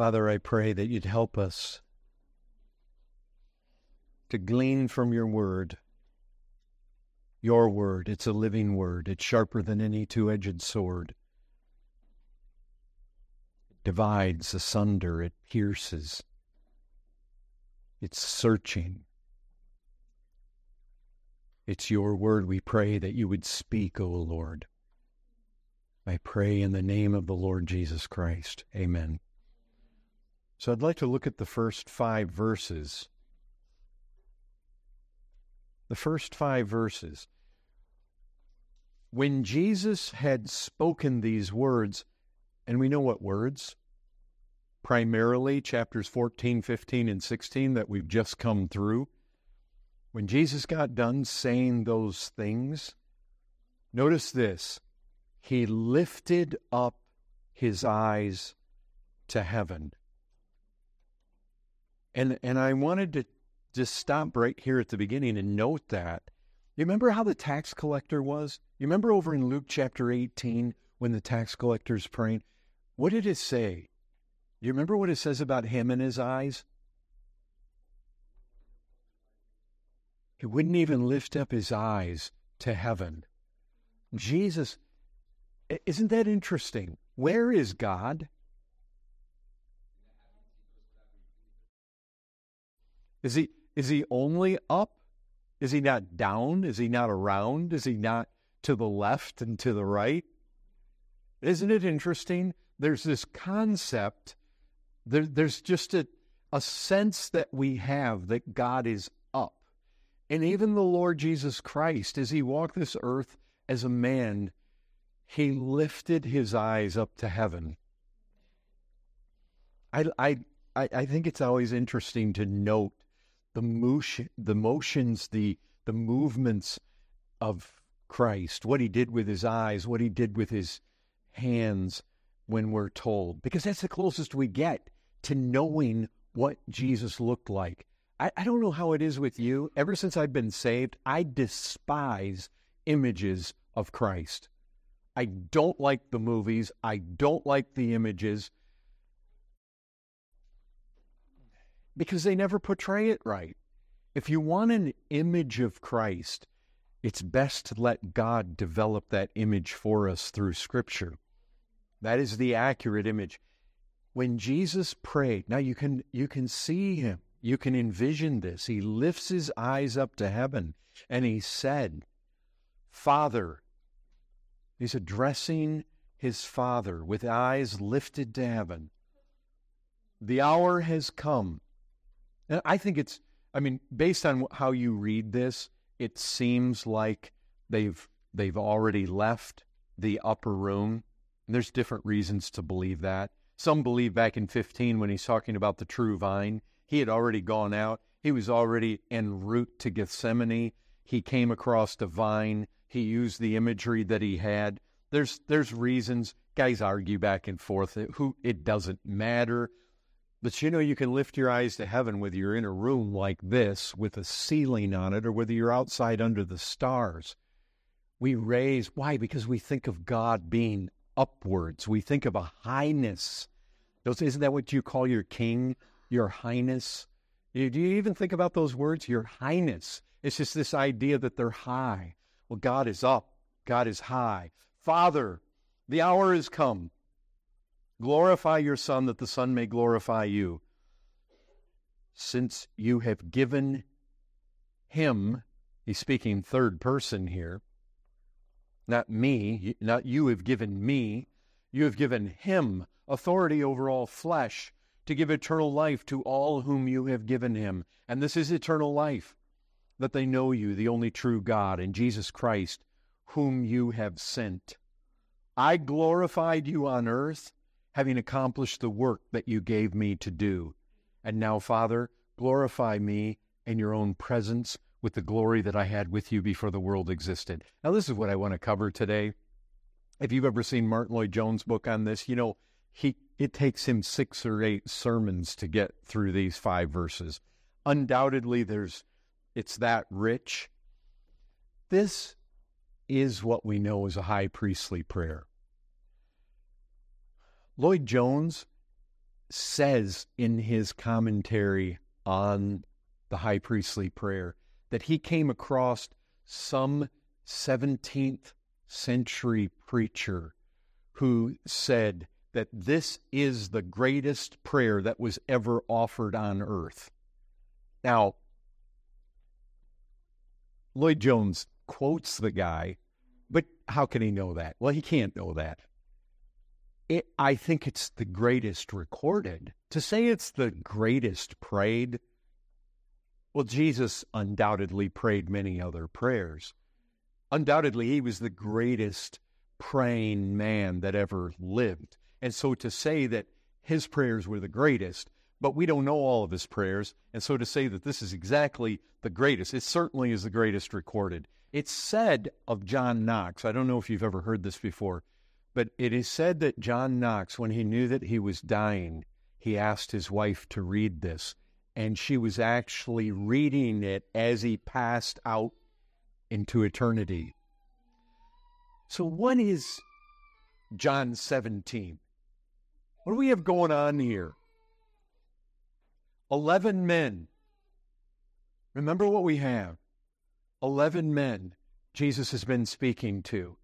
Father, I pray that you'd help us to glean from your word. Your word, it's a living word. It's sharper than any two edged sword. It divides asunder, it pierces, it's searching. It's your word. We pray that you would speak, O Lord. I pray in the name of the Lord Jesus Christ. Amen. So I'd like to look at the first five verses. The first five verses. When Jesus had spoken these words, and we know what words, primarily chapters 14, 15, and 16 that we've just come through. When Jesus got done saying those things, notice this he lifted up his eyes to heaven. And, and I wanted to just stop right here at the beginning and note that. You remember how the tax collector was? You remember over in Luke chapter 18 when the tax collector's praying? What did it say? You remember what it says about him and his eyes? He wouldn't even lift up his eyes to heaven. Jesus, isn't that interesting? Where is God? Is he is he only up? Is he not down? Is he not around? Is he not to the left and to the right? Isn't it interesting? There's this concept, there, there's just a, a sense that we have that God is up. And even the Lord Jesus Christ, as he walked this earth as a man, he lifted his eyes up to heaven. I, I, I think it's always interesting to note the motion, the motions, the the movements of Christ, what he did with his eyes, what he did with his hands when we're told, because that's the closest we get to knowing what Jesus looked like. I, I don't know how it is with you. Ever since I've been saved, I despise images of Christ. I don't like the movies. I don't like the images. Because they never portray it right. If you want an image of Christ, it's best to let God develop that image for us through Scripture. That is the accurate image. When Jesus prayed, now you can you can see him. You can envision this. He lifts his eyes up to heaven and he said, Father, he's addressing his Father with eyes lifted to heaven. The hour has come and I think it's, I mean, based on how you read this, it seems like they've they've already left the upper room. And there's different reasons to believe that. Some believe back in 15 when he's talking about the true vine, he had already gone out. He was already en route to Gethsemane. He came across the vine. He used the imagery that he had. There's there's reasons. Guys argue back and forth. Who it doesn't matter. But you know, you can lift your eyes to heaven whether you're in a room like this with a ceiling on it or whether you're outside under the stars. We raise, why? Because we think of God being upwards. We think of a highness. Isn't that what you call your king, your highness? Do you even think about those words, your highness? It's just this idea that they're high. Well, God is up, God is high. Father, the hour has come. Glorify your Son, that the Son may glorify you. Since you have given him, he's speaking third person here, not me, not you have given me, you have given him authority over all flesh to give eternal life to all whom you have given him. And this is eternal life, that they know you, the only true God, and Jesus Christ, whom you have sent. I glorified you on earth having accomplished the work that you gave me to do. And now, Father, glorify me in your own presence with the glory that I had with you before the world existed. Now, this is what I want to cover today. If you've ever seen Martyn Lloyd-Jones' book on this, you know, he it takes him six or eight sermons to get through these five verses. Undoubtedly, there's it's that rich. This is what we know as a high priestly prayer. Lloyd Jones, says in his commentary on the high priestly prayer that he came across some 17th century preacher who said that this is the greatest prayer that was ever offered on earth. Now, Lloyd Jones quotes the guy, but how can he know that? Well, he can't know that. It, I think it's the greatest recorded. To say it's the greatest prayed, well, Jesus undoubtedly prayed many other prayers. Undoubtedly, he was the greatest praying man that ever lived. And so to say that his prayers were the greatest, but we don't know all of his prayers, and so to say that this is exactly the greatest, it certainly is the greatest recorded. It's said of John Knox, I don't know if you've ever heard this before, but it is said that John Knox, when he knew that he was dying, he asked his wife to read this, and she was actually reading it as he passed out into eternity. So, what is John 17? What do we have going on here? 11 men. Remember what we have 11 men Jesus has been speaking to.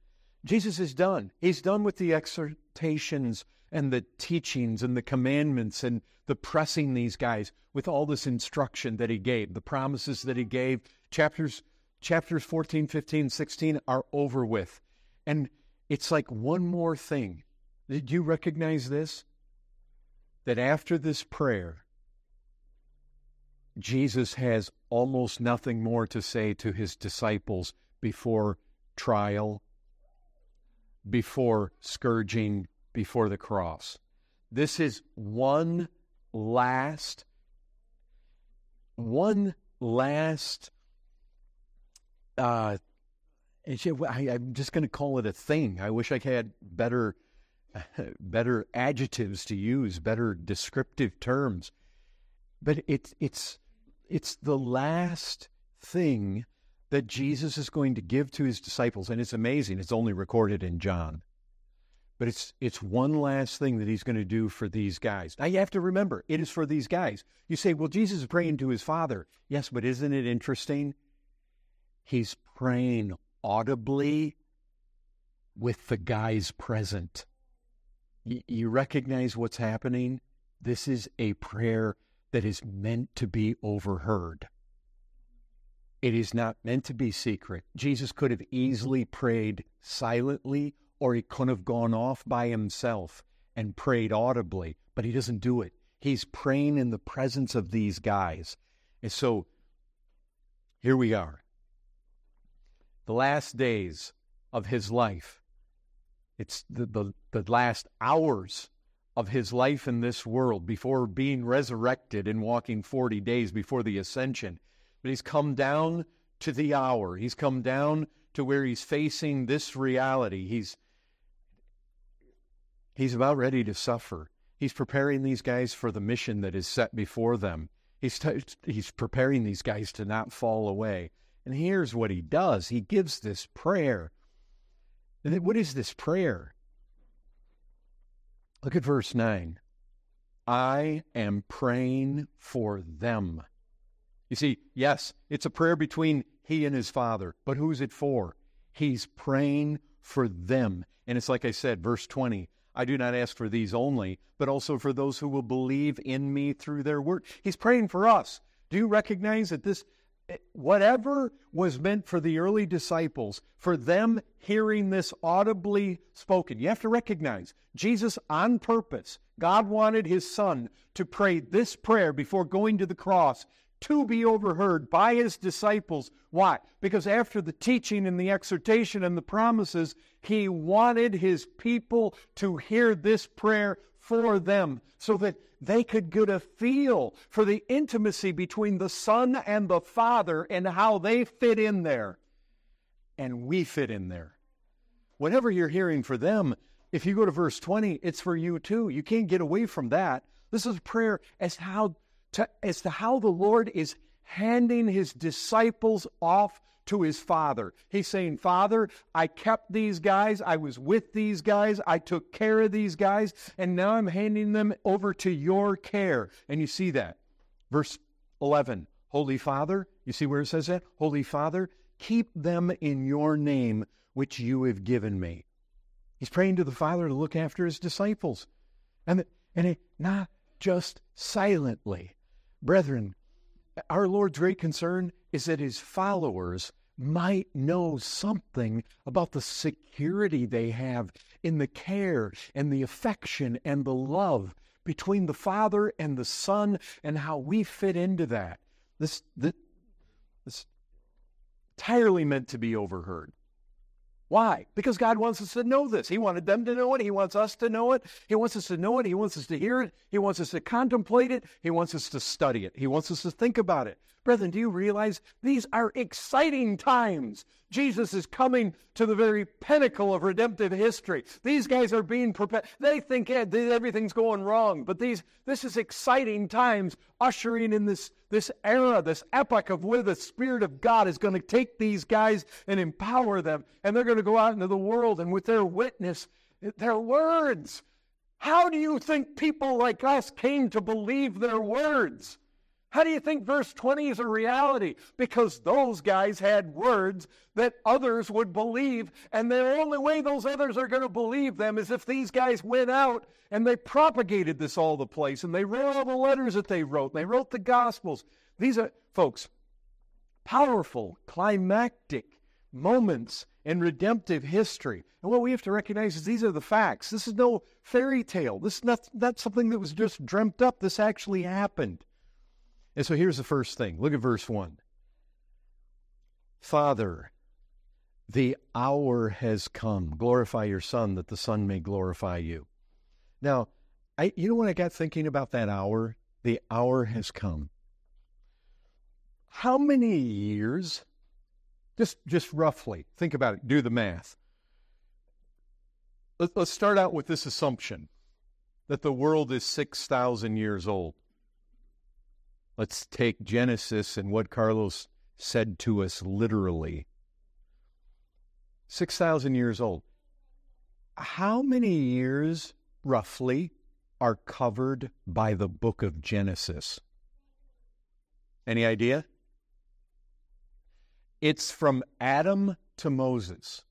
Jesus is done. He's done with the exhortations and the teachings and the commandments and the pressing these guys with all this instruction that he gave, the promises that he gave. Chapters chapters 14, 15, 16 are over with. And it's like one more thing. Did you recognize this? That after this prayer, Jesus has almost nothing more to say to his disciples before trial, before scourging, before the cross. This is one last, one last, uh, I, am just going to call it a thing. I wish I had better, better adjectives to use, better descriptive terms. But it's it's it's the last thing that Jesus is going to give to his disciples. And it's amazing. It's only recorded in John. But it's it's one last thing that he's going to do for these guys. Now you have to remember, it is for these guys. You say, well, Jesus is praying to his father. Yes, but isn't it interesting? He's praying audibly with the guys present. Y- you recognize what's happening? This is a prayer that is meant to be overheard. It is not meant to be secret. Jesus could have mm-hmm. easily prayed silently, or he could have gone off by himself and prayed audibly, but he doesn't do it. He's praying in the presence of these guys. And so here we are. The last days of his life. It's the, the, the last hours of his life in this world before being resurrected and walking 40 days before the ascension. But he's come down to the hour. He's come down to where he's facing this reality. He's he's about ready to suffer. He's preparing these guys for the mission that is set before them. He's t- he's preparing these guys to not fall away. And here's what he does. He gives this prayer. And what is this prayer? Look at verse 9. I am praying for them. You see, yes, it's a prayer between he and his father, but who's it for? He's praying for them. And it's like I said, verse 20 I do not ask for these only, but also for those who will believe in me through their word. He's praying for us. Do you recognize that this eh, whatever was meant for the early disciples, for them hearing this audibly spoken, you have to recognize Jesus on purpose, God wanted his son to pray this prayer before going to the cross to be overheard by his disciples. Why? Because after the teaching and the exhortation and the promises, he wanted his people to hear this prayer for them so that they could get a feel for the intimacy between the Son and the Father and how they fit in there. And we fit in there. Whatever you're hearing for them, if you go to verse 20, it's for you too. You can't get away from that. This is a prayer as how to, as to how the Lord is handing his disciples off to his father. He's saying, Father, I kept these guys. I was with these guys. I took care of these guys. And now I'm handing them over to your care. And you see that. Verse 11 Holy Father, you see where it says that? Holy Father, keep them in your name, which you have given me. He's praying to the Father to look after his disciples. And, and it, not just silently. Brethren, our Lord's great concern is that his followers might know something about the security they have in the care and the affection and the love between the Father and the Son and how we fit into that. This, this, this entirely meant to be overheard. Why? Because God wants us to know this. He wanted them to know it. He wants us to know it. He wants us to know it. He wants us to hear it. He wants us to contemplate it. He wants us to study it. He wants us to think about it. Brethren, do you realize these are exciting times? Jesus is coming to the very pinnacle of redemptive history. These guys are being prepared. They think everything's going wrong, but these this is exciting times, ushering in this this era, this epoch of where the Spirit of God is going to take these guys and empower them, and they're going to go out into the world and with their witness, their words. How do you think people like us came to believe their words? How do you think verse 20 is a reality? Because those guys had words that others would believe, and the only way those others are going to believe them is if these guys went out and they propagated this all the place, and they wrote all the letters that they wrote, and they wrote the Gospels. These are, folks, powerful, climactic moments in redemptive history. And what we have to recognize is these are the facts. This is no fairy tale. This is not, not something that was just dreamt up. This actually happened. And so here's the first thing. Look at verse 1. Father, the hour has come. Glorify your Son, that the Son may glorify you. Now, I, you know when I got thinking about that hour? The hour has come. How many years? Just, just roughly, think about it. Do the math. Let, let's start out with this assumption that the world is 6,000 years old. Let's take Genesis and what Carlos said to us literally. 6,000 years old. How many years, roughly, are covered by the book of Genesis? Any idea? It's from Adam to Moses.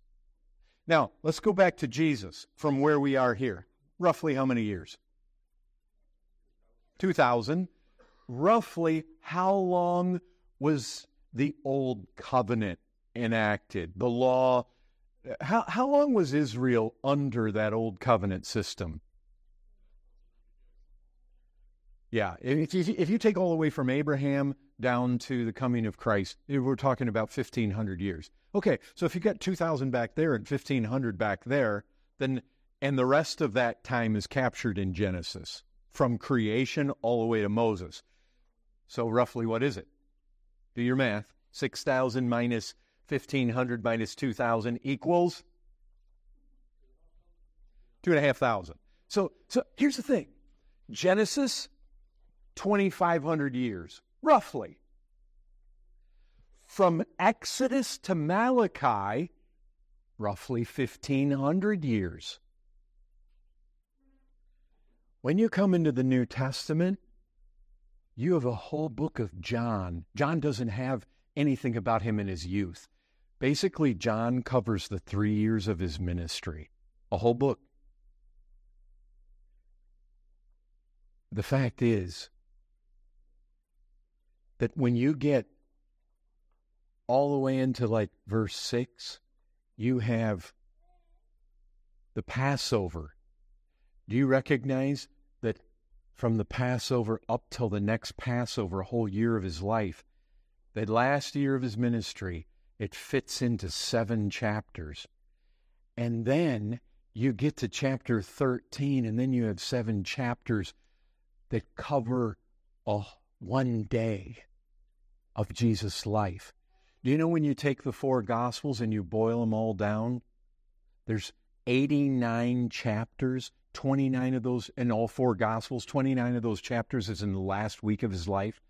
Now, let's go back to Jesus from where we are here. Roughly how many years? 2,000 roughly how long was the old covenant enacted? The law, how, how long was Israel under that old covenant system? Yeah, if you, if you take all the way from Abraham down to the coming of Christ, we're talking about 1,500 years. Okay, so if you got 2,000 back there and 1,500 back there, then, and the rest of that time is captured in Genesis from creation all the way to Moses. So roughly, what is it? Do your math. 6,000 minus 1,500 minus 2,000 equals 2,500. So, so here's the thing. Genesis, 2,500 years, roughly. From Exodus to Malachi, roughly 1,500 years. When you come into the New Testament, you have a whole book of John. John doesn't have anything about him in his youth. Basically, John covers the three years of his ministry, a whole book. The fact is that when you get all the way into like verse 6, you have the Passover. Do you recognize from the Passover up till the next Passover, a whole year of his life. That last year of his ministry, it fits into seven chapters. And then you get to chapter 13, and then you have seven chapters that cover a, one day of Jesus' life. Do you know when you take the four Gospels and you boil them all down? There's 89 chapters 29 of those in all four Gospels, 29 of those chapters is in the last week of his life.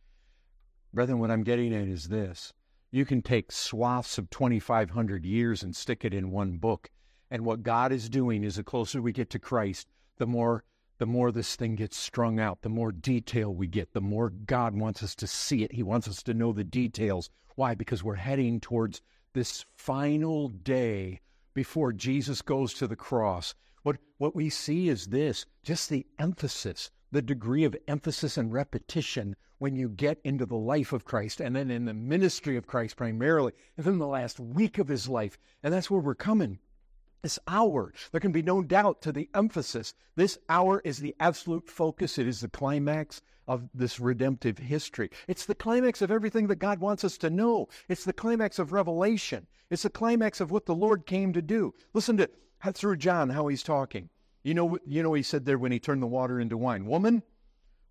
Brethren, what I'm getting at is this You can take swaths of 2,500 years and stick it in one book. And what God is doing is the closer we get to Christ, the more the more this thing gets strung out, the more detail we get, the more God wants us to see it. He wants us to know the details. Why? Because we're heading towards this final day before Jesus goes to the cross. What, what we see is this just the emphasis, the degree of emphasis and repetition when you get into the life of Christ and then in the ministry of Christ primarily, and then the last week of his life. And that's where we're coming this hour. There can be no doubt to the emphasis. This hour is the absolute focus. It is the climax of this redemptive history. It's the climax of everything that God wants us to know. It's the climax of revelation. It's the climax of what the Lord came to do. Listen to through John how he's talking. You know, you know, he said there when he turned the water into wine, Woman,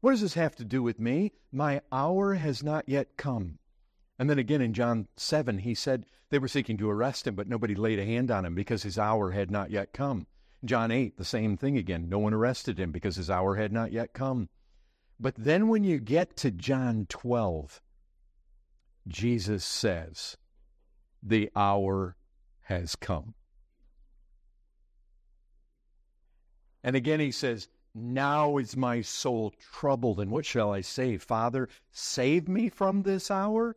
what does this have to do with me? My hour has not yet come. And then again in John 7, he said they were seeking to arrest him, but nobody laid a hand on him because his hour had not yet come. John 8, the same thing again. No one arrested him because his hour had not yet come. But then when you get to John 12, Jesus says, The hour has come. And again he says, Now is my soul troubled, and what shall I say? Father, save me from this hour?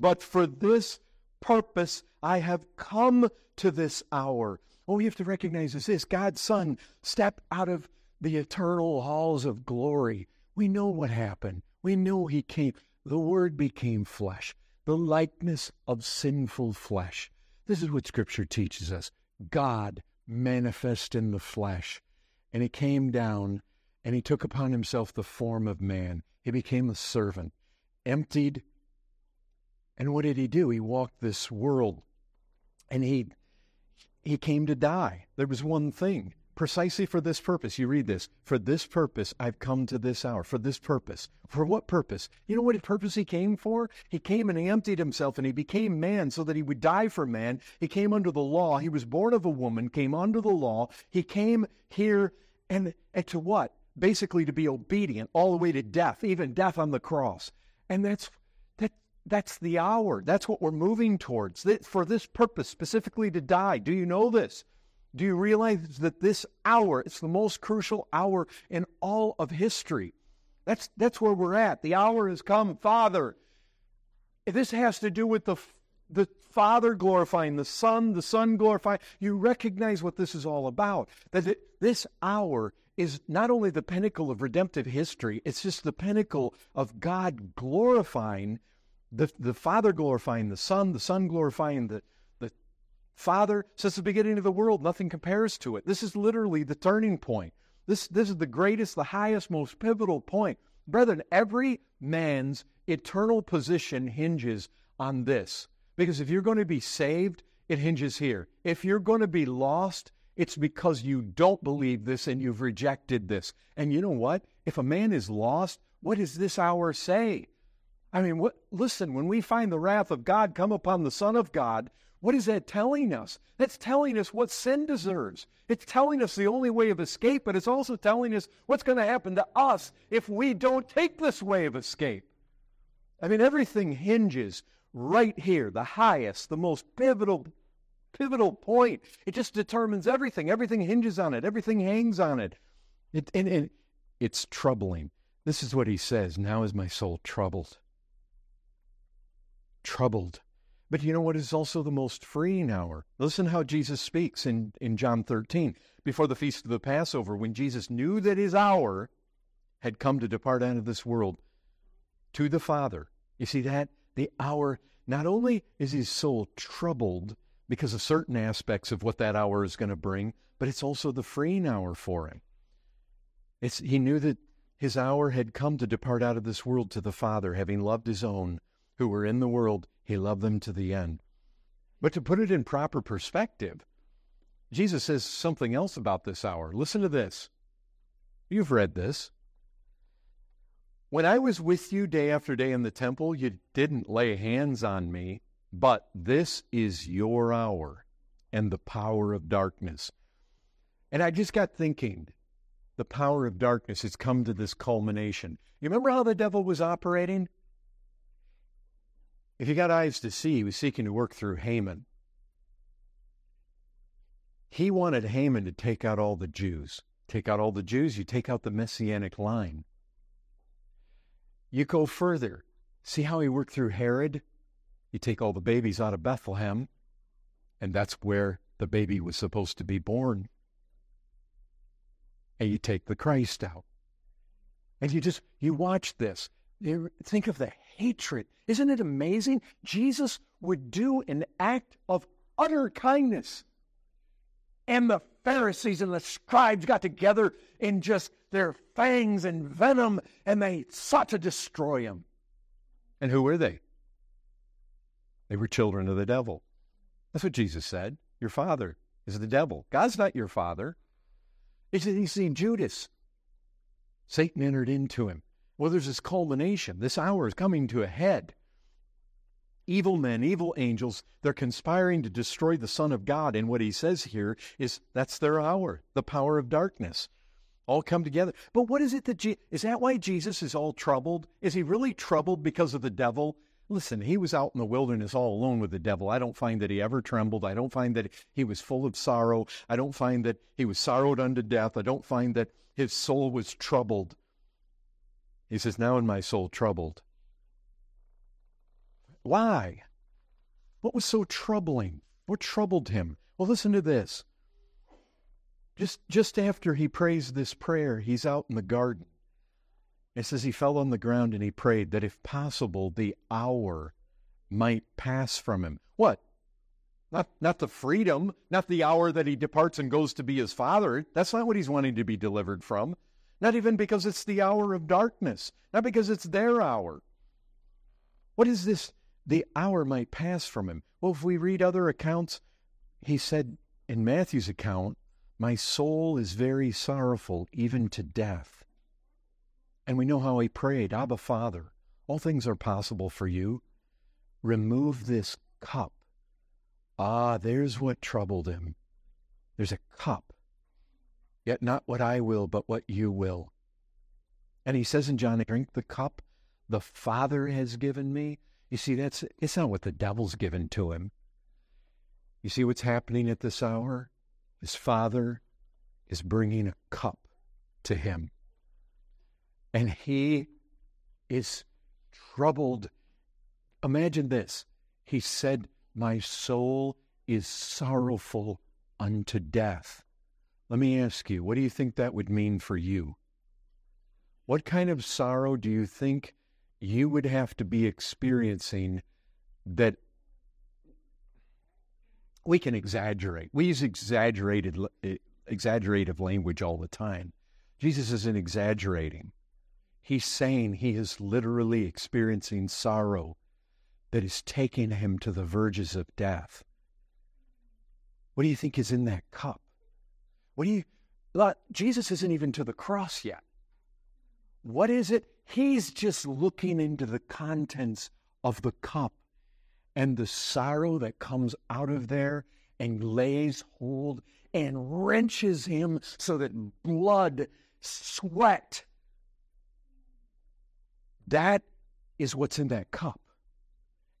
But for this purpose I have come to this hour. What we have to recognize is this God's Son stepped out of the eternal halls of glory. We know what happened. We know He came. The Word became flesh, the likeness of sinful flesh. This is what Scripture teaches us God manifest in the flesh. And He came down and He took upon Himself the form of man. He became a servant, emptied and what did he do? He walked this world and he he came to die. There was one thing, precisely for this purpose. You read this, for this purpose I've come to this hour. For this purpose. For what purpose? You know what purpose he came for? He came and he emptied himself and he became man so that he would die for man. He came under the law. He was born of a woman, came under the law. He came here and, and to what? Basically to be obedient all the way to death, even death on the cross. And that's that that's the hour. That's what we're moving towards. For this purpose, specifically to die. Do you know this? Do you realize that this hour, it's the most crucial hour in all of history? That's, that's where we're at. The hour has come, Father. This has to do with the, the Father glorifying the Son, the Son glorifying. You recognize what this is all about. That this hour is not only the pinnacle of redemptive history, it's just the pinnacle of God glorifying the, the Father glorifying the Son, the Son glorifying the, the Father. Since the beginning of the world, nothing compares to it. This is literally the turning point. This, this is the greatest, the highest, most pivotal point. Brethren, every man's eternal position hinges on this. Because if you're going to be saved, it hinges here. If you're going to be lost, it's because you don't believe this and you've rejected this. And you know what? If a man is lost, what does this hour say? I mean, what, listen, when we find the wrath of God come upon the Son of God, what is that telling us? That's telling us what sin deserves. It's telling us the only way of escape, but it's also telling us what's going to happen to us if we don't take this way of escape. I mean, everything hinges right here, the highest, the most pivotal, pivotal point. It just determines everything. Everything hinges on it. Everything hangs on it. it and, and it's troubling. This is what he says. Now is my soul troubled troubled. But you know what is also the most freeing hour? Listen how Jesus speaks in, in John 13. Before the feast of the Passover, when Jesus knew that his hour had come to depart out of this world to the Father. You see that? The hour, not only is his soul troubled because of certain aspects of what that hour is going to bring, but it's also the freeing hour for him. It's, he knew that his hour had come to depart out of this world to the Father, having loved his own who were in the world, he loved them to the end. But to put it in proper perspective, Jesus says something else about this hour. Listen to this. You've read this. When I was with you day after day in the temple, you didn't lay hands on me, but this is your hour and the power of darkness. And I just got thinking, the power of darkness has come to this culmination. You remember how the devil was operating? If you got eyes to see, he was seeking to work through Haman. He wanted Haman to take out all the Jews. Take out all the Jews, you take out the messianic line. You go further. See how he worked through Herod? You take all the babies out of Bethlehem, and that's where the baby was supposed to be born. And you take the Christ out. And you just, you watch this. Think of the hatred. Isn't it amazing? Jesus would do an act of utter kindness. And the Pharisees and the scribes got together in just their fangs and venom, and they sought to destroy him. And who were they? They were children of the devil. That's what Jesus said. Your father is the devil. God's not your father. He said, He's seen Judas. Satan entered into him. Well, there's this culmination. This hour is coming to a head. Evil men, evil angels, they're conspiring to destroy the Son of God. And what he says here is that's their hour, the power of darkness. All come together. But what is it that, Je- is that why Jesus is all troubled? Is he really troubled because of the devil? Listen, he was out in the wilderness all alone with the devil. I don't find that he ever trembled. I don't find that he was full of sorrow. I don't find that he was sorrowed unto death. I don't find that his soul was troubled. He says, Now in my soul troubled. Why? What was so troubling? What troubled him? Well, listen to this. Just, just after he prays this prayer, he's out in the garden. It says he fell on the ground and he prayed that if possible, the hour might pass from him. What? Not, not the freedom, not the hour that he departs and goes to be his father. That's not what he's wanting to be delivered from. Not even because it's the hour of darkness, not because it's their hour. What is this? The hour might pass from him. Well, if we read other accounts, he said in Matthew's account, My soul is very sorrowful, even to death. And we know how he prayed Abba, Father, all things are possible for you. Remove this cup. Ah, there's what troubled him. There's a cup Yet not what I will, but what you will. And he says in John, drink the cup the Father has given me. You see, that's it's not what the devil's given to him. You see what's happening at this hour? His Father is bringing a cup to him. And he is troubled. Imagine this. He said, My soul is sorrowful unto death. Let me ask you, what do you think that would mean for you? What kind of sorrow do you think you would have to be experiencing that we can exaggerate? We use exaggerated, eh, exaggerative language all the time. Jesus isn't exaggerating. He's saying he is literally experiencing sorrow that is taking him to the verges of death. What do you think is in that cup? What do you, Jesus isn't even to the cross yet. What is it? He's just looking into the contents of the cup and the sorrow that comes out of there and lays hold and wrenches him so that blood, sweat, that is what's in that cup.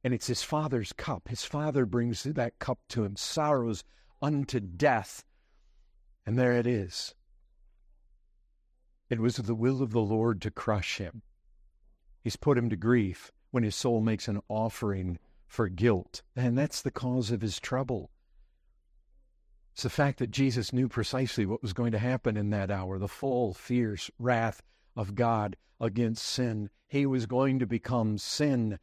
And it's his father's cup. His father brings that cup to him, sorrows unto death and there it is. It was the will of the Lord to crush him. He's put him to grief when his soul makes an offering for guilt. And that's the cause of his trouble. It's the fact that Jesus knew precisely what was going to happen in that hour the full, fierce wrath of God against sin. He was going to become sin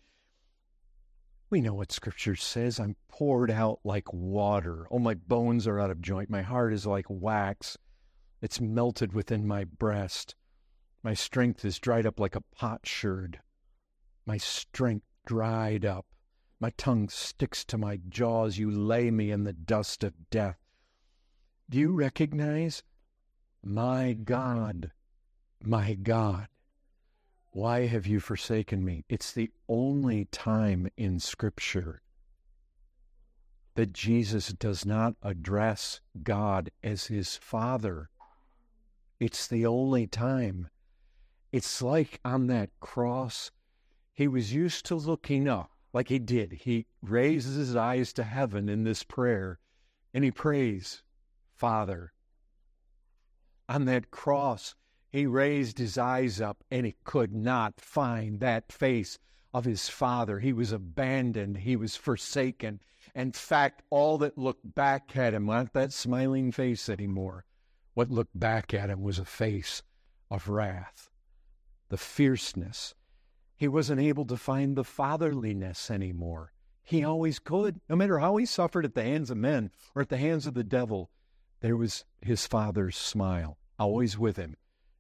we know what Scripture says. I'm poured out like water. Oh, my bones are out of joint. My heart is like wax. It's melted within my breast. My strength is dried up like a potsherd. My strength dried up. My tongue sticks to my jaws. You lay me in the dust of death. Do you recognize? My God, my God, why have you forsaken me? It's the only time in Scripture that Jesus does not address God as his Father. It's the only time. It's like on that cross, he was used to looking up. like he did. He raises his eyes to heaven in this prayer and he prays, Father. On that cross, he raised his eyes up and he could not find that face of his father. He was abandoned, he was forsaken. In fact, all that looked back at him, not that smiling face anymore, what looked back at him was a face of wrath, the fierceness. He wasn't able to find the fatherliness anymore. He always could. No matter how he suffered at the hands of men or at the hands of the devil, there was his father's smile, always with him,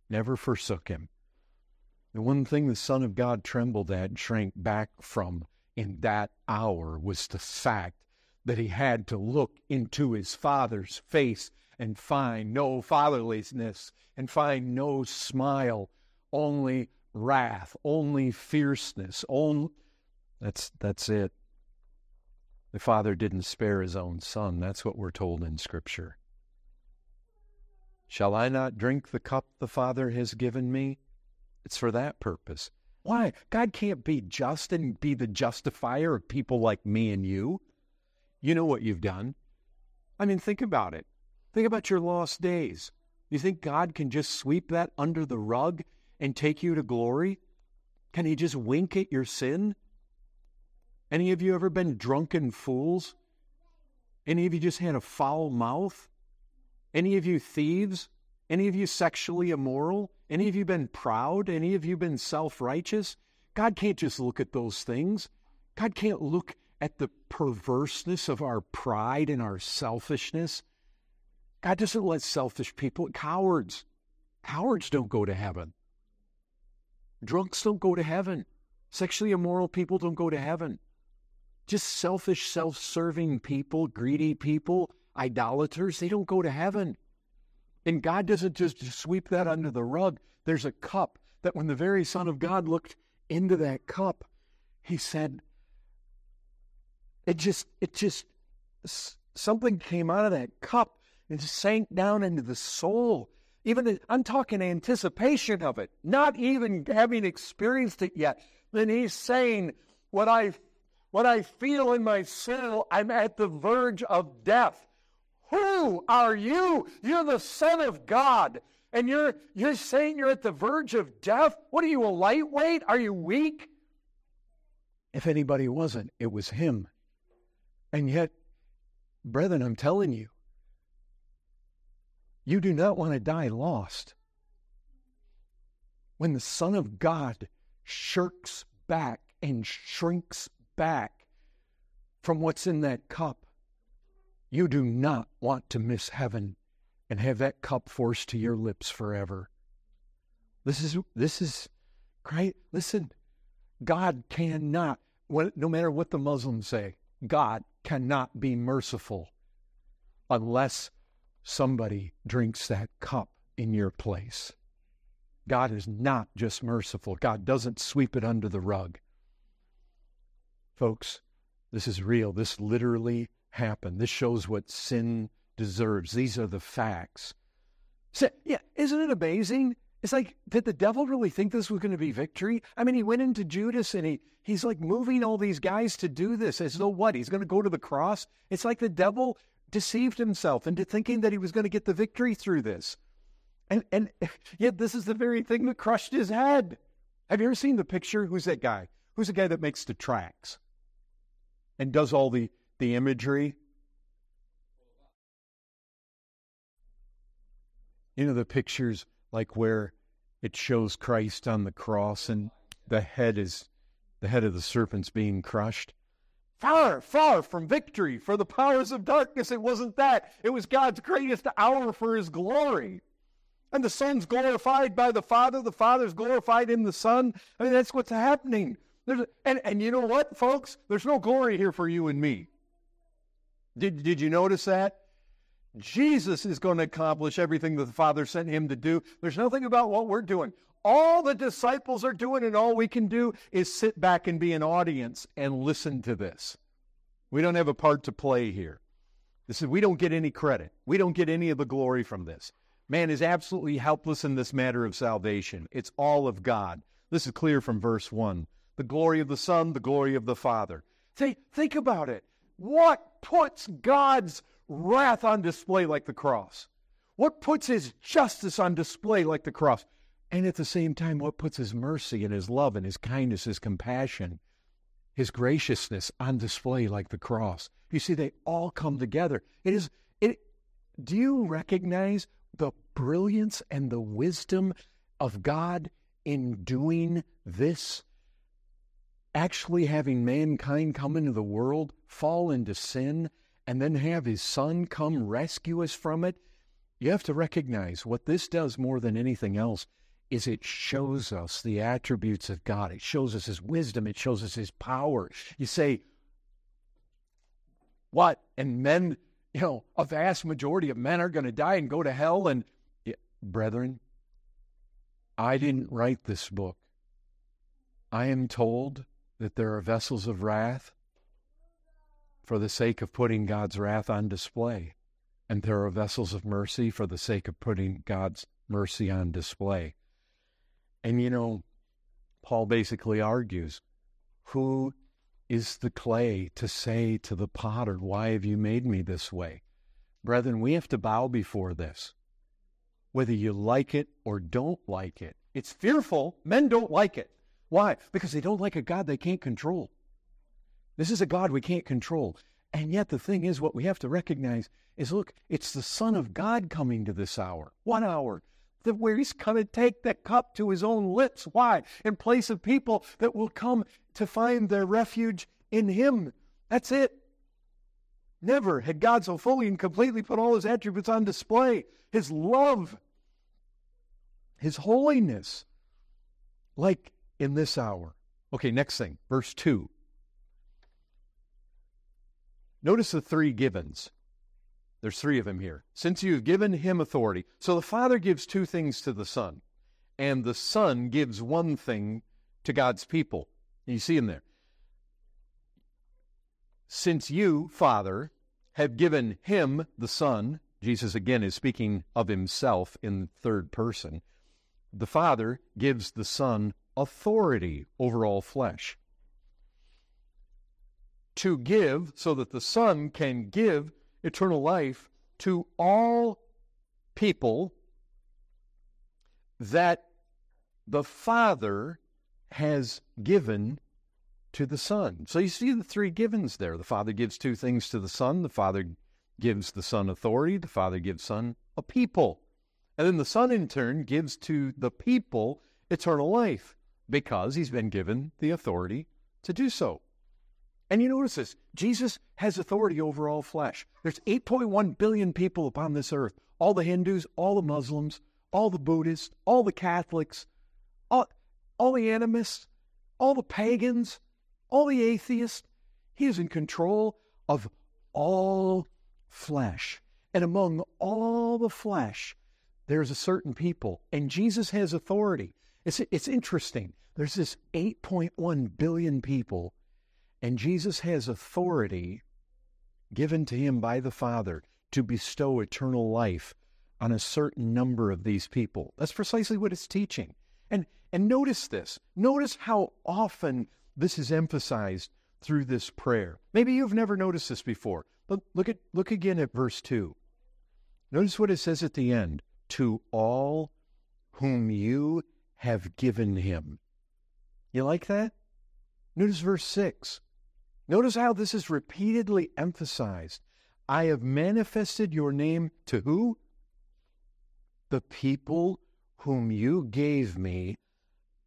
never forsook him. The one thing the Son of God trembled at and shrank back from in that hour was the fact that he had to look into his Father's face and find no fatherliness and find no smile, only wrath, only fierceness, only that's that's it. The Father didn't spare his own son. That's what we're told in Scripture. Shall I not drink the cup the Father has given me? It's for that purpose. Why? God can't be just and be the justifier of people like me and you. You know what you've done. I mean, think about it. Think about your lost days. You think God can just sweep that under the rug and take you to glory? Can He just wink at your sin? Any of you ever been drunken fools? Any of you just had a foul mouth? Any of you thieves? Any of you sexually immoral? Any of you been proud? Any of you been self righteous? God can't just look at those things. God can't look at the perverseness of our pride and our selfishness. God doesn't let selfish people, cowards, cowards don't go to heaven. Drunks don't go to heaven. Sexually immoral people don't go to heaven. Just selfish, self serving people, greedy people, idolaters, they don't go to heaven. And God doesn't just sweep that under the rug. There's a cup that when the very Son of God looked into that cup, he said, it just, it just, something came out of that cup and sank down into the soul. Even I'm talking anticipation of it, not even having experienced it yet. Then he's saying, what I, what I feel in my soul, I'm at the verge of death. Who are you? You're the Son of God. And you're, you're saying you're at the verge of death? What are you, a lightweight? Are you weak? If anybody wasn't, it was him. And yet, brethren, I'm telling you, you do not want to die lost. When the Son of God shirks back and shrinks back from what's in that cup, you do not want to miss heaven and have that cup forced to your lips forever. This is this is right. Listen, God cannot. No matter what the Muslims say, God cannot be merciful unless somebody drinks that cup in your place. God is not just merciful. God doesn't sweep it under the rug. Folks, this is real. This literally happened. This shows what sin deserves. These are the facts. So, yeah, isn't it amazing? It's like, did the devil really think this was going to be victory? I mean, he went into Judas and he he's like moving all these guys to do this as though what? He's going to go to the cross? It's like the devil deceived himself into thinking that he was going to get the victory through this. And and yet this is the very thing that crushed his head. Have you ever seen the picture? Who's that guy? Who's the guy that makes the tracks and does all the the imagery. You know, the pictures like where it shows Christ on the cross and the head is the head of the serpent's being crushed. Far, far from victory for the powers of darkness. It wasn't that. It was God's greatest hour for his glory. And the Son's glorified by the Father. The Father's glorified in the Son. I mean, that's what's happening. There's, and, and you know what, folks? There's no glory here for you and me. Did, did you notice that? Jesus is going to accomplish everything that the Father sent him to do. There's nothing about what we're doing. All the disciples are doing, and all we can do is sit back and be an audience and listen to this. We don't have a part to play here. This is we don't get any credit. We don't get any of the glory from this. Man is absolutely helpless in this matter of salvation. It's all of God. This is clear from verse 1. the glory of the Son, the glory of the Father. Think, think about it. What puts God's wrath on display like the cross? What puts his justice on display like the cross? And at the same time, what puts his mercy and his love and his kindness, his compassion, his graciousness on display like the cross? You see, they all come together. It is it do you recognize the brilliance and the wisdom of God in doing this? Actually having mankind come into the world, fall into sin, and then have his son come rescue us from it you have to recognize what this does more than anything else is it shows us the attributes of God. It shows us his wisdom. It shows us his power. You say, what? And men, you know, a vast majority of men are going to die and go to hell. And, yeah, brethren, I didn't write this book. I am told that there are vessels of wrath for the sake of putting God's wrath on display and there are vessels of mercy for the sake of putting God's mercy on display. And you know, Paul basically argues who is the clay to say to the potter, Why have you made me this way? Brethren, we have to bow before this, whether you like it or don't like it. It's fearful. Men don't like it. Why? Because they don't like a God they can't control. This is a God we can't control. And yet, the thing is, what we have to recognize is look, it's the Son of God coming to this hour, one hour, that where he's going to take that cup to his own lips. Why? In place of people that will come to find their refuge in him. That's it. Never had God so fully and completely put all his attributes on display his love, his holiness, like in this hour. Okay, next thing, verse 2. Notice the three givens. There's three of them here. Since you've given him authority. So the Father gives two things to the Son, and the Son gives one thing to God's people. You see him there. Since you, Father, have given him, the Son, Jesus again is speaking of himself in third person, the Father gives the Son authority over all flesh to give so that the Son can give eternal life to all people that the Father has given to the Son. So you see the three givens there. The Father gives two things to the Son. The Father gives the Son authority. The Father gives Son a people. And then the Son in turn gives to the people eternal life because he's been given the authority to do so. And you notice this Jesus has authority over all flesh. There's 8.1 billion people upon this earth all the Hindus, all the Muslims, all the Buddhists, all the Catholics, all, all the animists, all the pagans, all the atheists. He is in control of all flesh. And among all the flesh, there's a certain people, and Jesus has authority. It's, it's interesting. There's this 8.1 billion people and Jesus has authority given to him by the Father to bestow eternal life on a certain number of these people. That's precisely what it's teaching. And and notice this. Notice how often this is emphasized through this prayer. Maybe you've never noticed this before. But look at look again at verse 2. Notice what it says at the end, to all whom you have given him. You like that? Notice verse 6. Notice how this is repeatedly emphasized. I have manifested your name to who? The people whom you gave me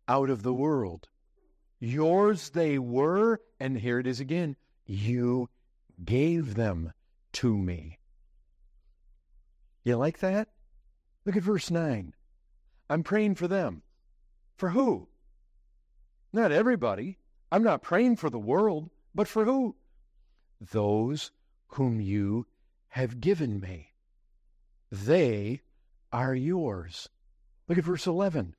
out of the world. Yours they were, and here it is again. You gave them to me. You like that? Look at verse 9. I'm praying for them. For who? Not everybody. I'm not praying for the world. But for who? Those whom you have given me. They are yours. Look at verse 11.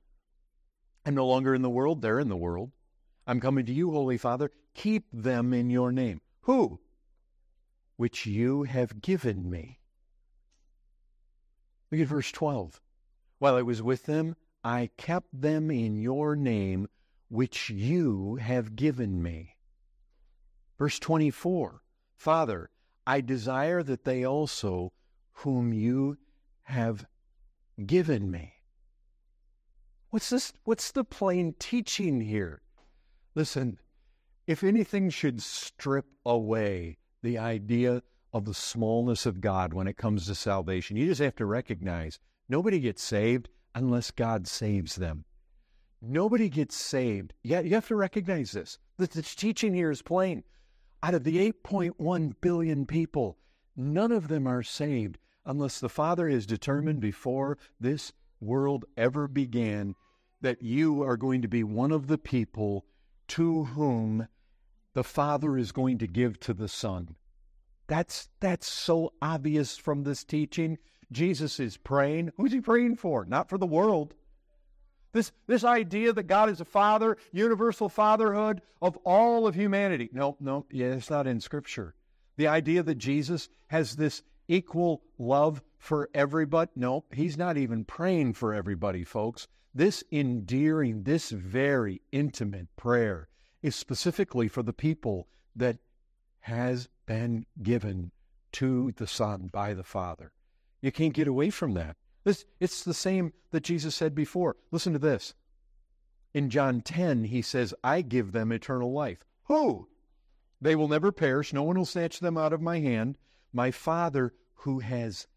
I'm no longer in the world, they're in the world. I'm coming to you, Holy Father. Keep them in your name. Who? Which you have given me. Look at verse 12. While I was with them, I kept them in your name, which you have given me. Verse 24 Father, I desire that they also, whom you have given me. What's this? What's the plain teaching here? Listen, if anything should strip away the idea of the smallness of God when it comes to salvation, you just have to recognize nobody gets saved unless God saves them. Nobody gets saved. Yet you have to recognize this. The, the teaching here is plain. Out of the 8.1 billion people, none of them are saved unless the Father is determined before this world ever began that you are going to be one of the people to whom the Father is going to give to the Son. That's that's so obvious from this teaching. Jesus is praying. Who's he praying for? Not for the world. This, this idea that God is a father, universal fatherhood of all of humanity. No, no, yeah, it's not in Scripture. The idea that Jesus has this equal love for everybody. No, he's not even praying for everybody, folks. This endearing, this very intimate prayer is specifically for the people that has been given to the Son by the Father. You can't get away from that. This, it's the same that Jesus said before. Listen to this. In John 10, he says, I give them eternal life. Who? They will never perish. No one will snatch them out of my hand. My Father, who has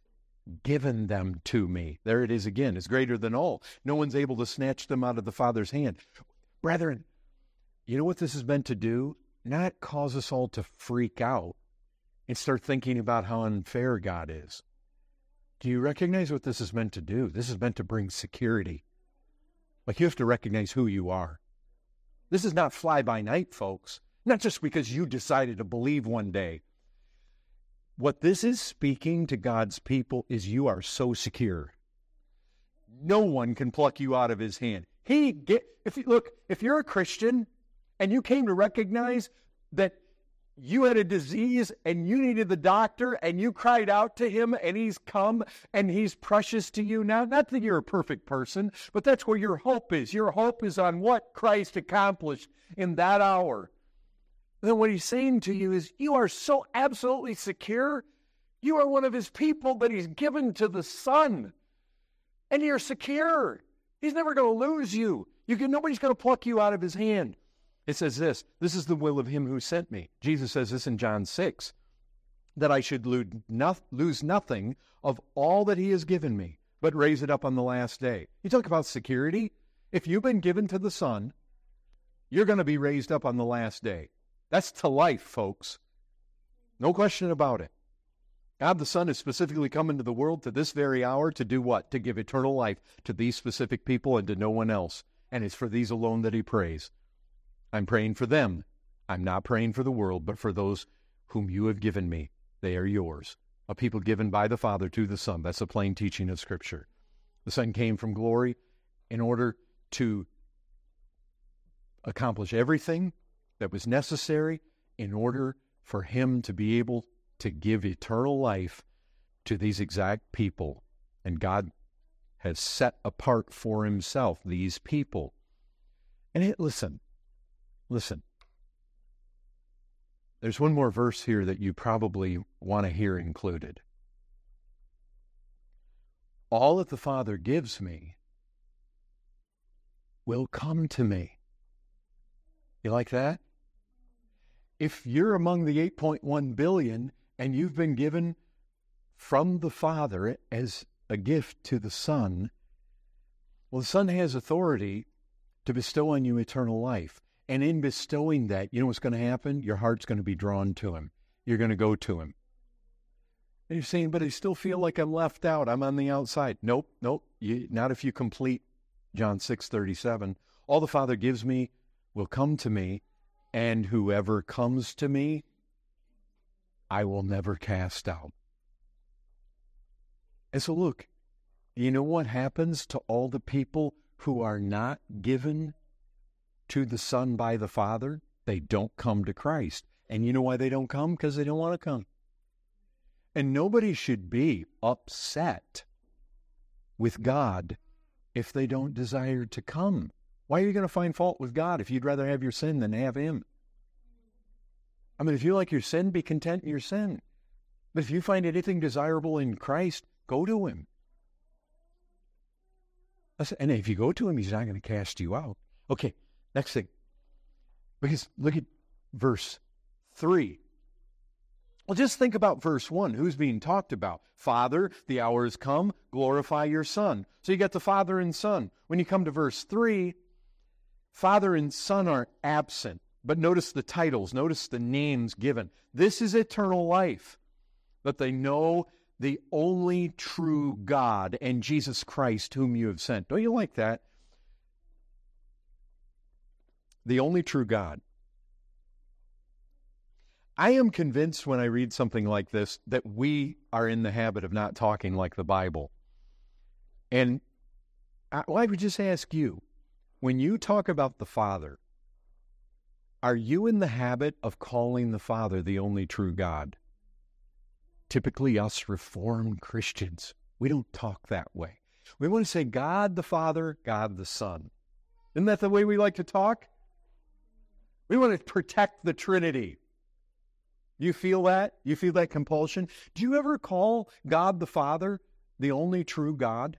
given them to me. There it is again. Is greater than all. No one's able to snatch them out of the Father's hand. Brethren, you know what this is meant to do? Not cause us all to freak out and start thinking about how unfair God is. Do you recognize what this is meant to do? This is meant to bring security. Like you have to recognize who you are. This is not fly by night, folks. Not just because you decided to believe one day. What this is speaking to God's people is you are so secure. No one can pluck you out of his hand. He get if you look, if you're a Christian and you came to recognize that you had a disease and you needed the doctor and you cried out to him and he's come and he's precious to you now. Not that you're a perfect person, but that's where your hope is. Your hope is on what Christ accomplished in that hour. Then what he's saying to you is, you are so absolutely secure. You are one of his people that he's given to the Son. And you're secure. He's never going to lose you. You can, nobody's going to pluck you out of his hand. It says this this is the will of him who sent me. Jesus says this in John 6 that I should lose nothing of all that he has given me, but raise it up on the last day. You talk about security. If you've been given to the Son, you're going to be raised up on the last day. That's to life, folks. No question about it. God the Son has specifically come into the world to this very hour to do what? To give eternal life to these specific people and to no one else. And it's for these alone that he prays. I'm praying for them. I'm not praying for the world, but for those whom you have given me. They are yours. A people given by the Father to the Son. That's a plain teaching of Scripture. The Son came from glory in order to accomplish everything that was necessary in order for him to be able to give eternal life to these exact people. And God has set apart for himself these people. And it, listen, Listen, there's one more verse here that you probably want to hear included. All that the Father gives me will come to me. You like that? If you're among the 8.1 billion and you've been given from the Father as a gift to the Son, well, the Son has authority to bestow on you eternal life. And in bestowing that, you know what's going to happen? Your heart's going to be drawn to him. You're going to go to him. And you're saying, but I still feel like I'm left out. I'm on the outside. Nope, nope. You, not if you complete John 6 37. All the Father gives me will come to me, and whoever comes to me, I will never cast out. And so, look, you know what happens to all the people who are not given to the Son by the Father, they don't come to Christ. And you know why they don't come? Because they don't want to come. And nobody should be upset with God if they don't desire to come. Why are you going to find fault with God if you'd rather have your sin than have Him? I mean, if you like your sin, be content in your sin. But if you find anything desirable in Christ, go to Him. And if you go to Him, He's not going to cast you out. Okay, next thing. Because look at verse 3. Well, just think about verse 1. Who's being talked about? Father, the hour has come, glorify your Son. So you got the Father and Son. When you come to verse 3, Father and Son are absent. But notice the titles, notice the names given. This is eternal life, that they know the only true God and Jesus Christ, whom you have sent. Don't you like that? The only true God. I am convinced when I read something like this that we are in the habit of not talking like the Bible. And I, well, I would just ask you when you talk about the Father, are you in the habit of calling the Father the only true God? Typically, us Reformed Christians, we don't talk that way. We want to say God the Father, God the Son. Isn't that the way we like to talk? We want to protect the Trinity. You feel that? You feel that compulsion? Do you ever call God the Father the only true God?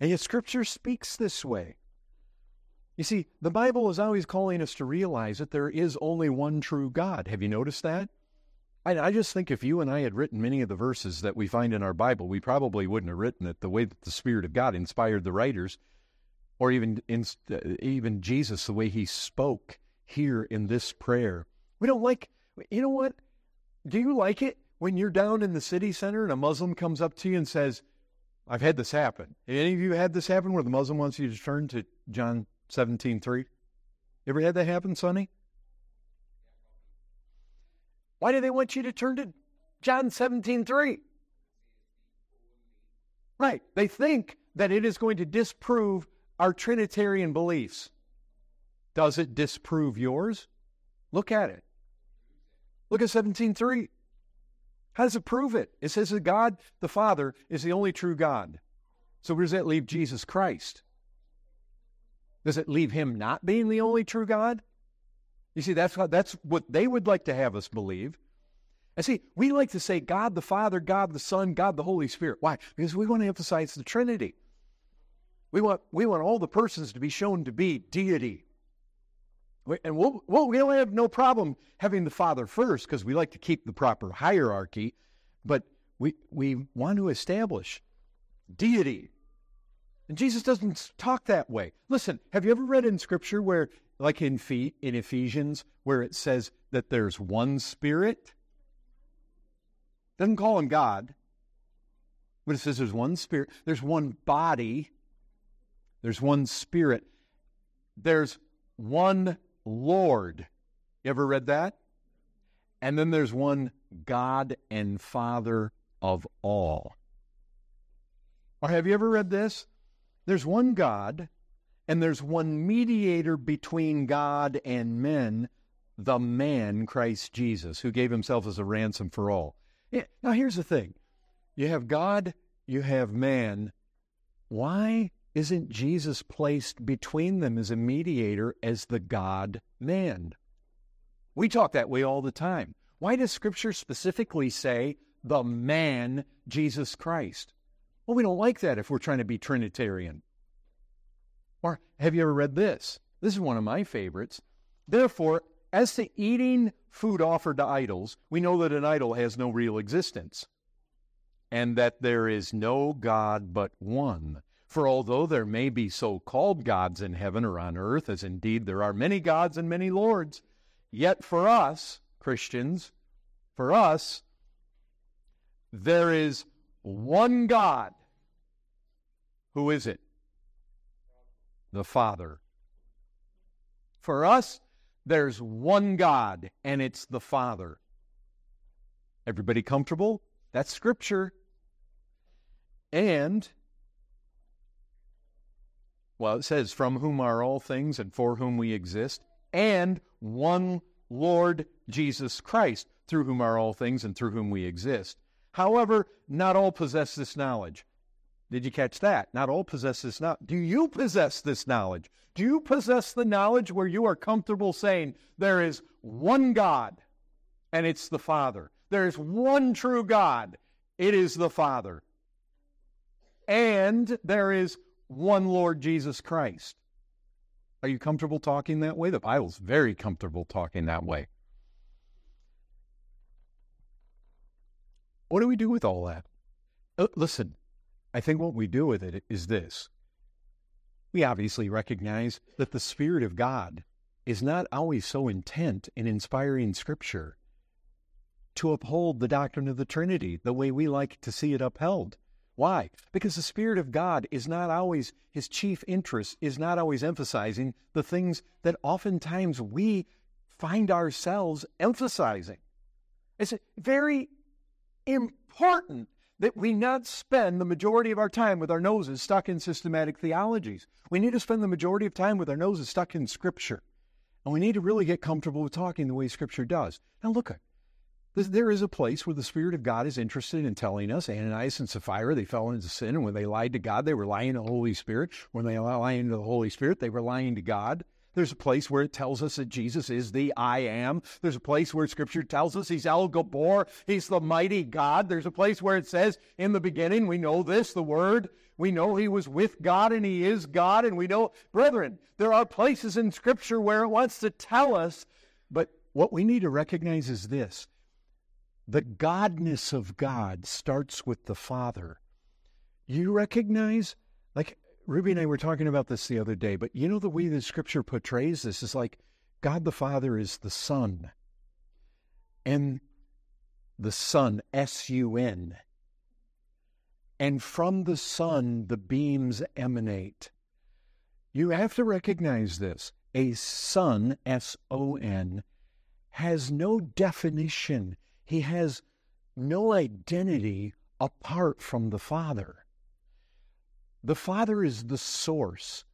And yet Scripture speaks this way. You see, the Bible is always calling us to realize that there is only one true God. Have you noticed that? I, I, just think if you and I had written many of the verses that we find in our Bible, we probably wouldn't have written it the way that the Spirit of God inspired the writers, or even in, uh, even Jesus the way he spoke here in this prayer. We don't like, you know what? Do you like it when you're down in the city center and a Muslim comes up to you and says, I've had this happen. Any of you had this happen where the Muslim wants you to turn to John 17 3? Ever had that happen, Sonny? Why do they want you to turn to John 17 3? Right. They think that it is going to disprove our Trinitarian beliefs. Does it disprove yours? Look at it. Look at 17.3. How does it prove it? It says that God the Father is the only true God. So where does that leave Jesus Christ? Does it leave him not being the only true God? You see, that's that's what they would like to have us believe. And see, we like to say God the Father, God the Son, God the Holy Spirit. Why? Because we want to emphasize the Trinity. We want, we want all the persons to be shown to be deity. And we'll, we'll, we'll have no problem having the Father first because we like to keep the proper hierarchy, but we, we want to establish deity. And Jesus doesn't talk that way. Listen, have you ever read in Scripture where, like in, in Ephesians, where it says that there's one Spirit? Doesn't call him God, but it says there's one Spirit, there's one body, there's one Spirit, there's one Lord. You ever read that? And then there's one God and Father of all. Or have you ever read this? There's one God, and there's one mediator between God and men, the man Christ Jesus, who gave himself as a ransom for all. Yeah, now, here's the thing you have God, you have man. Why isn't Jesus placed between them as a mediator, as the God man? We talk that way all the time. Why does Scripture specifically say the man Jesus Christ? Well, we don't like that if we're trying to be Trinitarian. Or have you ever read this? This is one of my favorites. Therefore, as to eating food offered to idols, we know that an idol has no real existence, and that there is no God but one. For although there may be so called gods in heaven or on earth, as indeed there are many gods and many lords, yet for us, Christians, for us, there is one God. Who is it? The Father. For us, there's one God, and it's the Father. Everybody comfortable? That's Scripture. And well, it says, from whom are all things and for whom we exist, and one Lord Jesus Christ, through whom are all things and through whom we exist. However, not all possess this knowledge. Did you catch that? Not all possess this knowledge. Do you possess this knowledge? Do you possess the knowledge where you are comfortable saying there is one God and it's the Father? There is one true God, it is the Father. And there is one Lord Jesus Christ. Are you comfortable talking that way? The Bible's very comfortable talking that way. What do we do with all that? Uh, listen, I think what we do with it is this. We obviously recognize that the Spirit of God is not always so intent in inspiring Scripture to uphold the doctrine of the Trinity the way we like to see it upheld. Why? Because the Spirit of God is not always, his chief interest is not always emphasizing the things that oftentimes we find ourselves emphasizing. It's very important that we not spend the majority of our time with our noses stuck in systematic theologies. We need to spend the majority of time with our noses stuck in Scripture. And we need to really get comfortable with talking the way Scripture does. Now, look, there is a place where the Spirit of God is interested in telling us Ananias and Sapphira, they fell into sin, and when they lied to God, they were lying to the Holy Spirit. When they lying to the Holy Spirit, they were lying to God. There's a place where it tells us that Jesus is the I am. There's a place where Scripture tells us He's El Gibbor. He's the mighty God. There's a place where it says, in the beginning, we know this, the Word. We know He was with God and He is God. And we know, brethren, there are places in Scripture where it wants to tell us. But what we need to recognize is this the godness of God starts with the Father. You recognize, like, Ruby and I were talking about this the other day, but you know the way the scripture portrays this is like God the Father is the Son. And the Son, S U N. And from the Son, the beams emanate. You have to recognize this. A Son, S O N, has no definition, he has no identity apart from the Father. The Father is the source.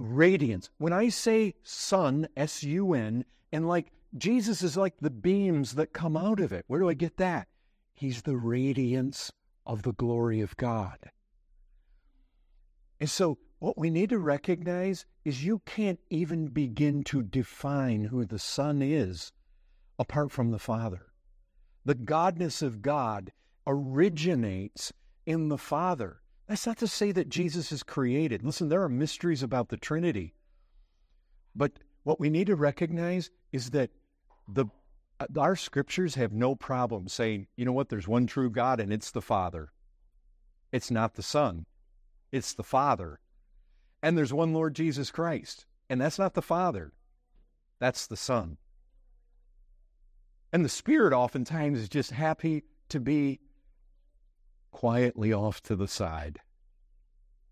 Radiance. When I say sun, S U N, and like Jesus is like the beams that come out of it, where do I get that? He's the radiance of the glory of God. And so, what we need to recognize is you can't even begin to define who the Son is apart from the Father. The godness of God originates in the Father. That's not to say that Jesus is created. Listen, there are mysteries about the Trinity. But what we need to recognize is that the uh, our scriptures have no problem saying, you know what, there's one true God and it's the Father. It's not the Son. It's the Father. And there's one Lord Jesus Christ. And that's not the Father. That's the Son. And the Spirit oftentimes is just happy to be quietly off to the side.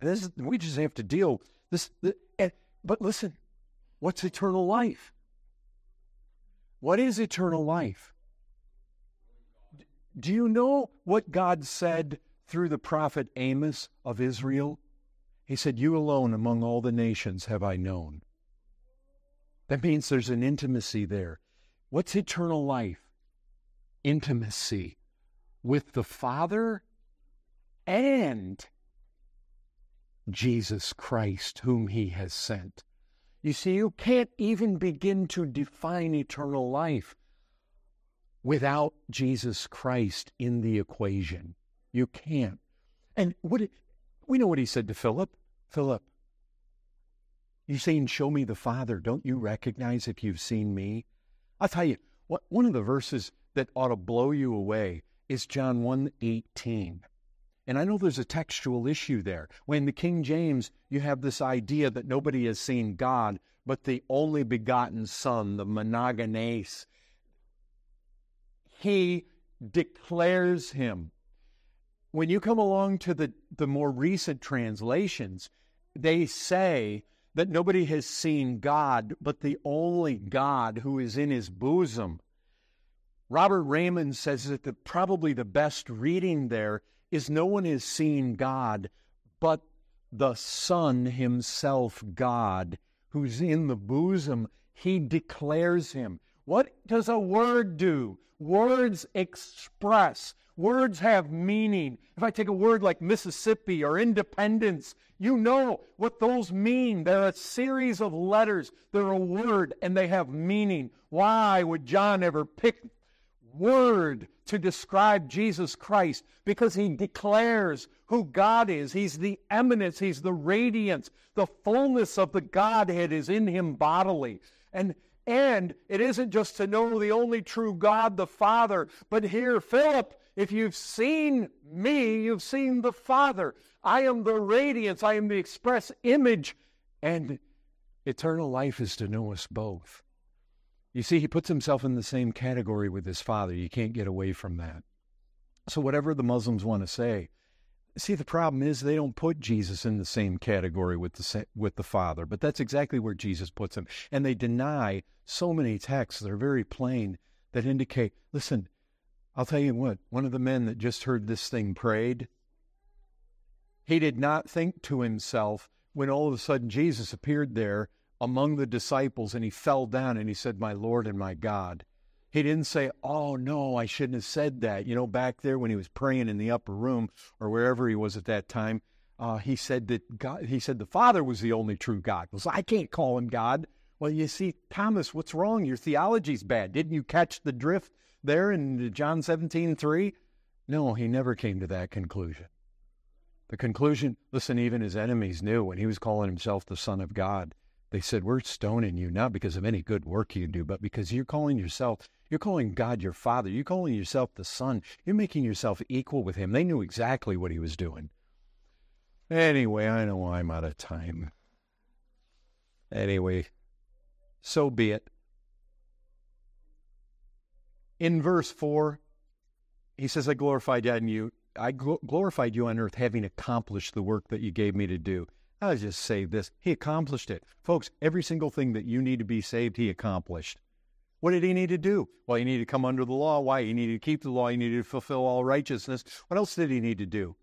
And this is, we just have to deal this. The, and, but listen, what's eternal life? What is eternal life? Do you know what God said through the prophet Amos of Israel? He said, You alone among all the nations have I known. That means there's an intimacy there. What's eternal life? Intimacy with the Father and Jesus Christ, whom he has sent. You see, you can't even begin to define eternal life without Jesus Christ in the equation. You can't. And what we know what he said to Philip. Philip, you're saying, "Show me the Father." Don't you recognize if you've seen me? I'll tell you. What one of the verses that ought to blow you away is John 1 18. And I know there's a textual issue there. When the King James, you have this idea that nobody has seen God, but the only begotten Son, the monogenes, he declares him. When you come along to the, the more recent translations, they say that nobody has seen God, but the only God who is in his bosom. Robert Reymond says that the, probably the best reading there is no one has seen God but the Son himself, God, who's in the bosom. He declares him. What does a word do? Words express. Words have meaning. If I take a word like Mississippi or independence, you know what those mean. They're a series of letters. They're a word and they have meaning. Why would John ever pick word to describe Jesus Christ? Because he declares who God is. He's the eminence, he's the radiance. The fullness of the Godhead is in him bodily. And and it isn't just to know the only true God, the Father, but here, Philip, if you've seen me, you've seen the Father. I am the radiance, I am the express image, and eternal life is to know us both. You see, he puts himself in the same category with his Father. You can't get away from that. So, whatever the Muslims want to say, See, the problem is they don't put Jesus in the same category with the with the Father, but that's exactly where Jesus puts him. And they deny so many texts that are very plain that indicate, listen, I'll tell you what, one of the men that just heard this thing prayed, he did not think to himself when all of a sudden Jesus appeared there among the disciples and he fell down and he said, My Lord and my God. He didn't say, Oh, no, I shouldn't have said that. You know, back there when he was praying in the upper room or wherever he was at that time, uh, he said that God, he said the Father was the only true God. Well, I can't call him God. Well, you see, Thomas, what's wrong? Your theology's bad. Didn't you catch the drift there in John 17, 3? No, he never came to that conclusion. The conclusion, listen, even his enemies knew when he was calling himself the Son of God. They said, We're stoning you not because of any good work you do, but because you're calling yourself you're calling God your Father. You're calling yourself the Son. You're making yourself equal with Him. They knew exactly what He was doing. Anyway, I know I'm out of time. Anyway, so be it. In verse 4, he says, I glorified you. I glorified you on earth, having accomplished the work that you gave me to do. I'll just say this. He accomplished it. Folks, every single thing that you need to be saved, he accomplished. What did he need to do? Well, he needed to come under the law. Why? He needed to keep the law. He needed to fulfill all righteousness. What else did he need to do?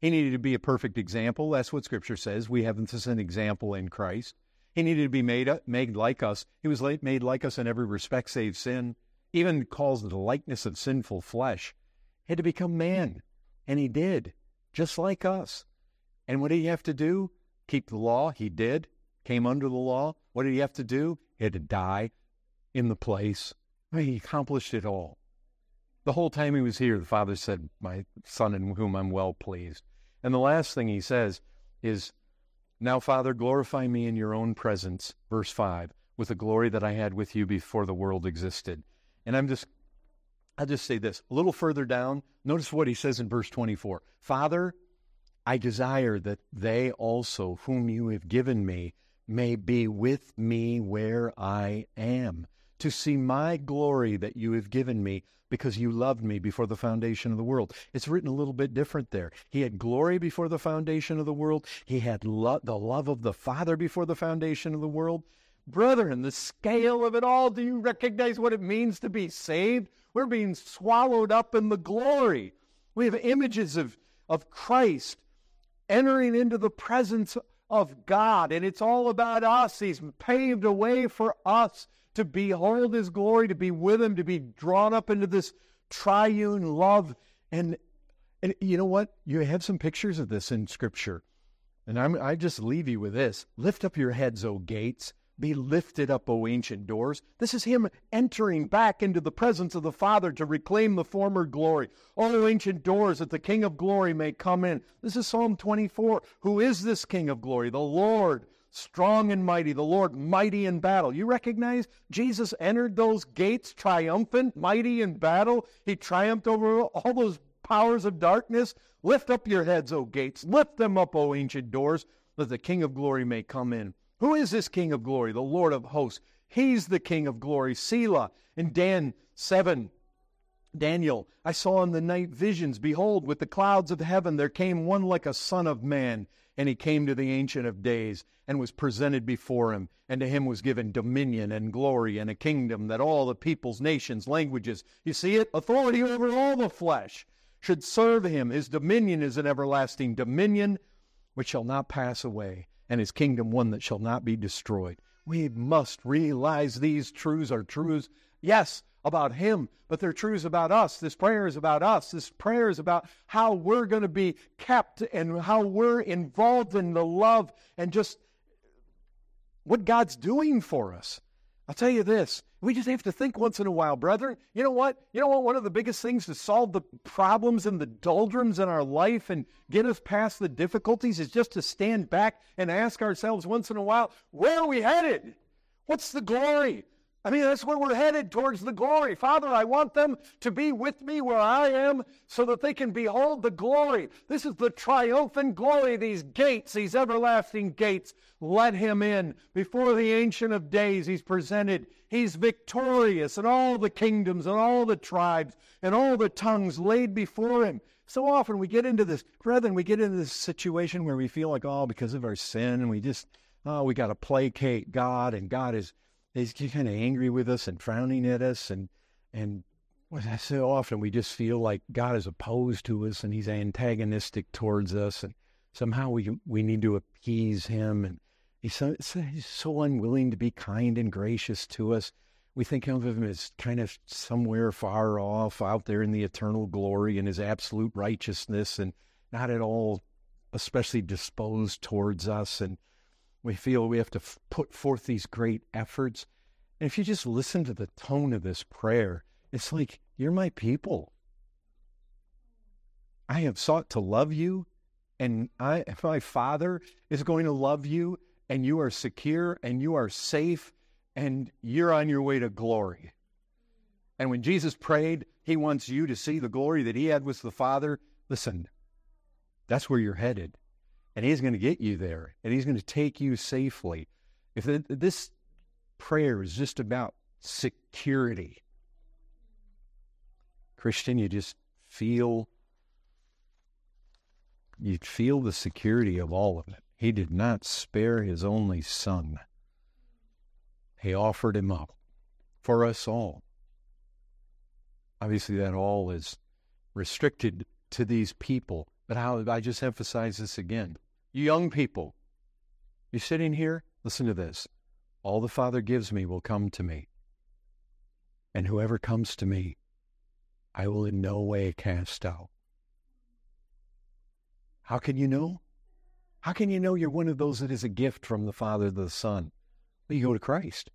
He needed to be a perfect example. That's what Scripture says. We have this as an example in Christ. He needed to be made, made like us. He was made like us in every respect save sin. Even calls the likeness of sinful flesh. He had to become man. And he did, just like us. And what did he have to do? Keep the law. He did. Came under the law. What did he have to do? He had to die in the place. He accomplished it all. The whole time he was here, the Father said, My Son in whom I'm well pleased. And the last thing he says is, Now, Father, glorify me in your own presence, verse 5, with the glory that I had with you before the world existed. And I'm just, I'll just say this a little further down. Notice what he says in verse 24 Father, I desire that they also, whom you have given me, may be with me where I am to see my glory that you have given me because you loved me before the foundation of the world. It's written a little bit different there. He had glory before the foundation of the world, he had lo- the love of the Father before the foundation of the world. Brethren, the scale of it all, do you recognize what it means to be saved? We're being swallowed up in the glory. We have images of, of Christ entering into the presence of God, and it's all about us. He's paved a way for us to behold his glory, to be with him, to be drawn up into this triune love. And, and you know what? You have some pictures of this in Scripture. And I'm, I just leave you with this Lift up your heads, O gates. Be lifted up, O ancient doors. This is him entering back into the presence of the Father to reclaim the former glory. O ancient doors, that the King of glory may come in. This is Psalm 24. Who is this King of glory? The Lord strong and mighty, the Lord mighty in battle. You recognize Jesus entered those gates triumphant, mighty in battle. He triumphed over all those powers of darkness. Lift up your heads, O gates. Lift them up, O ancient doors, that the King of glory may come in. Who is this King of glory? The Lord of hosts. He's the King of glory. Selah in Dan 7. Daniel, I saw in the night visions, behold, with the clouds of heaven there came one like a son of man. And he came to the Ancient of Days and was presented before him. And to him was given dominion and glory and a kingdom that all the peoples, nations, languages, you see it? Authority over all the flesh should serve him. His dominion is an everlasting dominion which shall not pass away, and his kingdom one that shall not be destroyed. We must realize these truths are truths yes, about Him, but they're truths about us. This prayer is about us. This prayer is about how we're going to be kept and how we're involved in the love and just what God's doing for us. I'll tell you this. We just have to think once in a while, brethren. You know what? You know what? One of the biggest things to solve the problems and the doldrums in our life and get us past the difficulties is just to stand back and ask ourselves once in a while, where are we headed? What's the glory? I mean, that's where we're headed towards the glory. Father, I want them to be with me where I am so that they can behold the glory. This is the triumphant glory, these gates, these everlasting gates. Let him in. Before the Ancient of Days, he's presented. He's victorious, and all the kingdoms, and all the tribes, and all the tongues laid before him. So often we get into this, brethren, we get into this situation where we feel like, oh, because of our sin, and we just, oh, we got to placate God, and God is he's kind of angry with us and frowning at us and and so often we just feel like God is opposed to us and he's antagonistic towards us and somehow we we need to appease him and he's so, he's so unwilling to be kind and gracious to us. We think of him as kind of somewhere far off out there in the eternal glory and his absolute righteousness and not at all especially disposed towards us and we feel we have to f- put forth these great efforts. And if you just listen to the tone of this prayer, it's like, You're my people. I have sought to love you, and I, my Father is going to love you, and you are secure, and you are safe, and you're on your way to glory. And when Jesus prayed, he wants you to see the glory that he had with the Father. Listen, that's where you're headed and he's going to get you there and he's going to take you safely. If this prayer is just about security, Christian, you just feel you feel the security of all of it. He did not spare his only son. He offered him up for us all. Obviously, that all is restricted to these people but how I just emphasize this again. You young people, you sitting here, listen to this. All the Father gives me will come to me. And whoever comes to me, I will in no way cast out. How can you know? How can you know you're one of those that is a gift from the Father to the Son? Well, you go to Christ,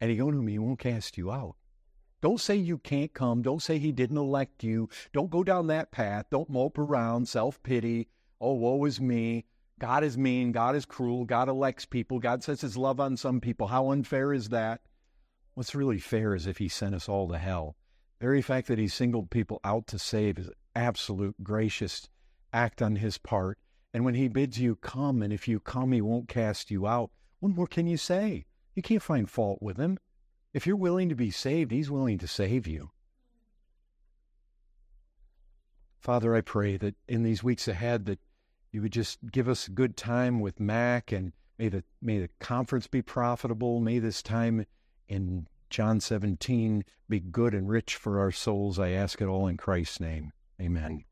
and He go to me, He won't cast you out. Don't say you can't come. Don't say he didn't elect you. Don't go down that path. Don't mope around, self pity. Oh, woe is me. God is mean. God is cruel. God elects people. God sets his love on some people. How unfair is that? What's really fair is if he sent us all to hell. The very fact that he singled people out to save is absolute gracious act on his part. And when he bids you come, and if you come, he won't cast you out. What more can you say? You can't find fault with him. If you're willing to be saved, He's willing to save you. Father, I pray that in these weeks ahead that you would just give us a good time with Mac and may the may the conference be profitable. May this time in John 17 be good and rich for our souls. I ask it all in Christ's name. Amen.